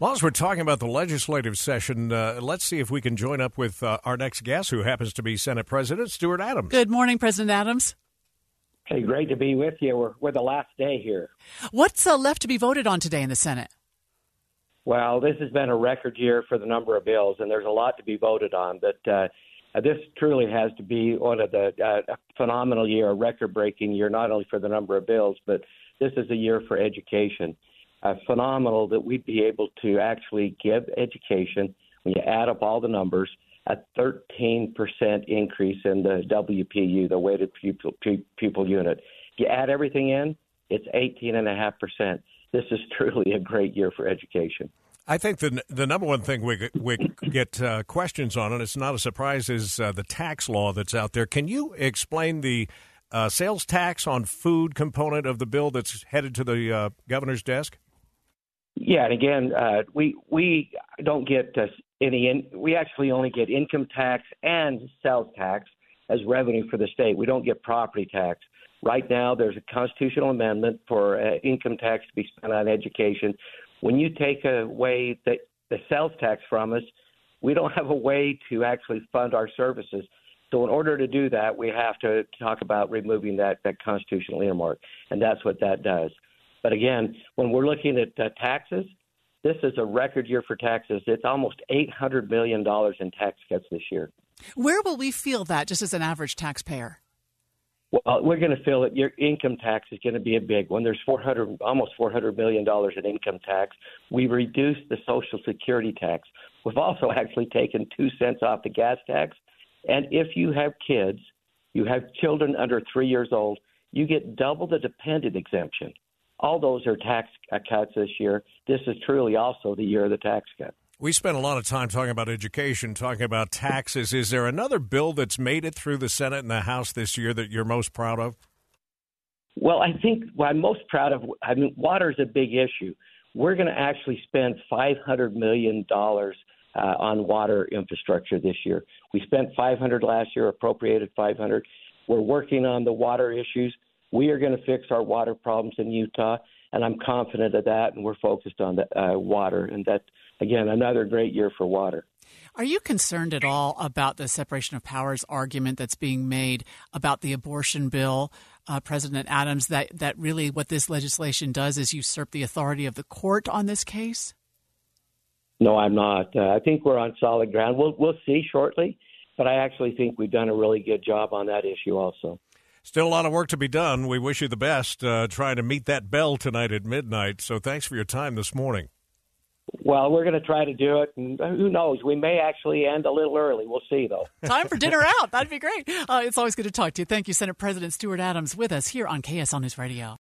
Well, as we're talking about the legislative session, uh, let's see if we can join up with uh, our next guest, who happens to be Senate President Stuart Adams. Good morning, President Adams. Hey, great to be with you. We're, we're the last day here. What's uh, left to be voted on today in the Senate? Well, this has been a record year for the number of bills, and there's a lot to be voted on. But uh, this truly has to be one of the uh, a phenomenal year, a record-breaking year, not only for the number of bills, but this is a year for education uh, phenomenal that we'd be able to actually give education, when you add up all the numbers, a 13% increase in the WPU, the weighted pupil, pupil unit. You add everything in, it's 18.5%. This is truly a great year for education. I think the the number one thing we we get uh, questions on, and it's not a surprise, is uh, the tax law that's out there. Can you explain the uh, sales tax on food component of the bill that's headed to the uh, governor's desk? Yeah, and again, uh, we we don't get uh, any. In, we actually only get income tax and sales tax as revenue for the state. We don't get property tax. Right now, there's a constitutional amendment for uh, income tax to be spent on education. When you take away the, the sales tax from us, we don't have a way to actually fund our services. So, in order to do that, we have to talk about removing that, that constitutional earmark, and that's what that does. But again, when we're looking at uh, taxes, this is a record year for taxes. It's almost $800 million in tax cuts this year. Where will we feel that just as an average taxpayer? Well, we're going to feel it. Your income tax is going to be a big one. There's 400, almost 400 million dollars in income tax. We reduced the Social Security tax. We've also actually taken two cents off the gas tax. And if you have kids, you have children under three years old, you get double the dependent exemption all those are tax cuts this year. This is truly also the year of the tax cut. We spent a lot of time talking about education, talking about taxes. Is there another bill that's made it through the Senate and the House this year that you're most proud of? Well, I think what I'm most proud of, I mean, water is a big issue. We're going to actually spend $500 million uh, on water infrastructure this year. We spent 500 last year, appropriated 500. We're working on the water issues. We are going to fix our water problems in Utah, and I'm confident of that. And we're focused on the uh, water, and that again another great year for water. Are you concerned at all about the separation of powers argument that's being made about the abortion bill, uh, President Adams? That that really what this legislation does is usurp the authority of the court on this case. No, I'm not. Uh, I think we're on solid ground. We'll we'll see shortly, but I actually think we've done a really good job on that issue also. Still a lot of work to be done. We wish you the best uh, trying to meet that bell tonight at midnight. So thanks for your time this morning. Well, we're going to try to do it, and who knows? We may actually end a little early. We'll see, though. Time for dinner out. That'd be great. Uh, it's always good to talk to you. Thank you, Senate President Stuart Adams, with us here on KSL News Radio.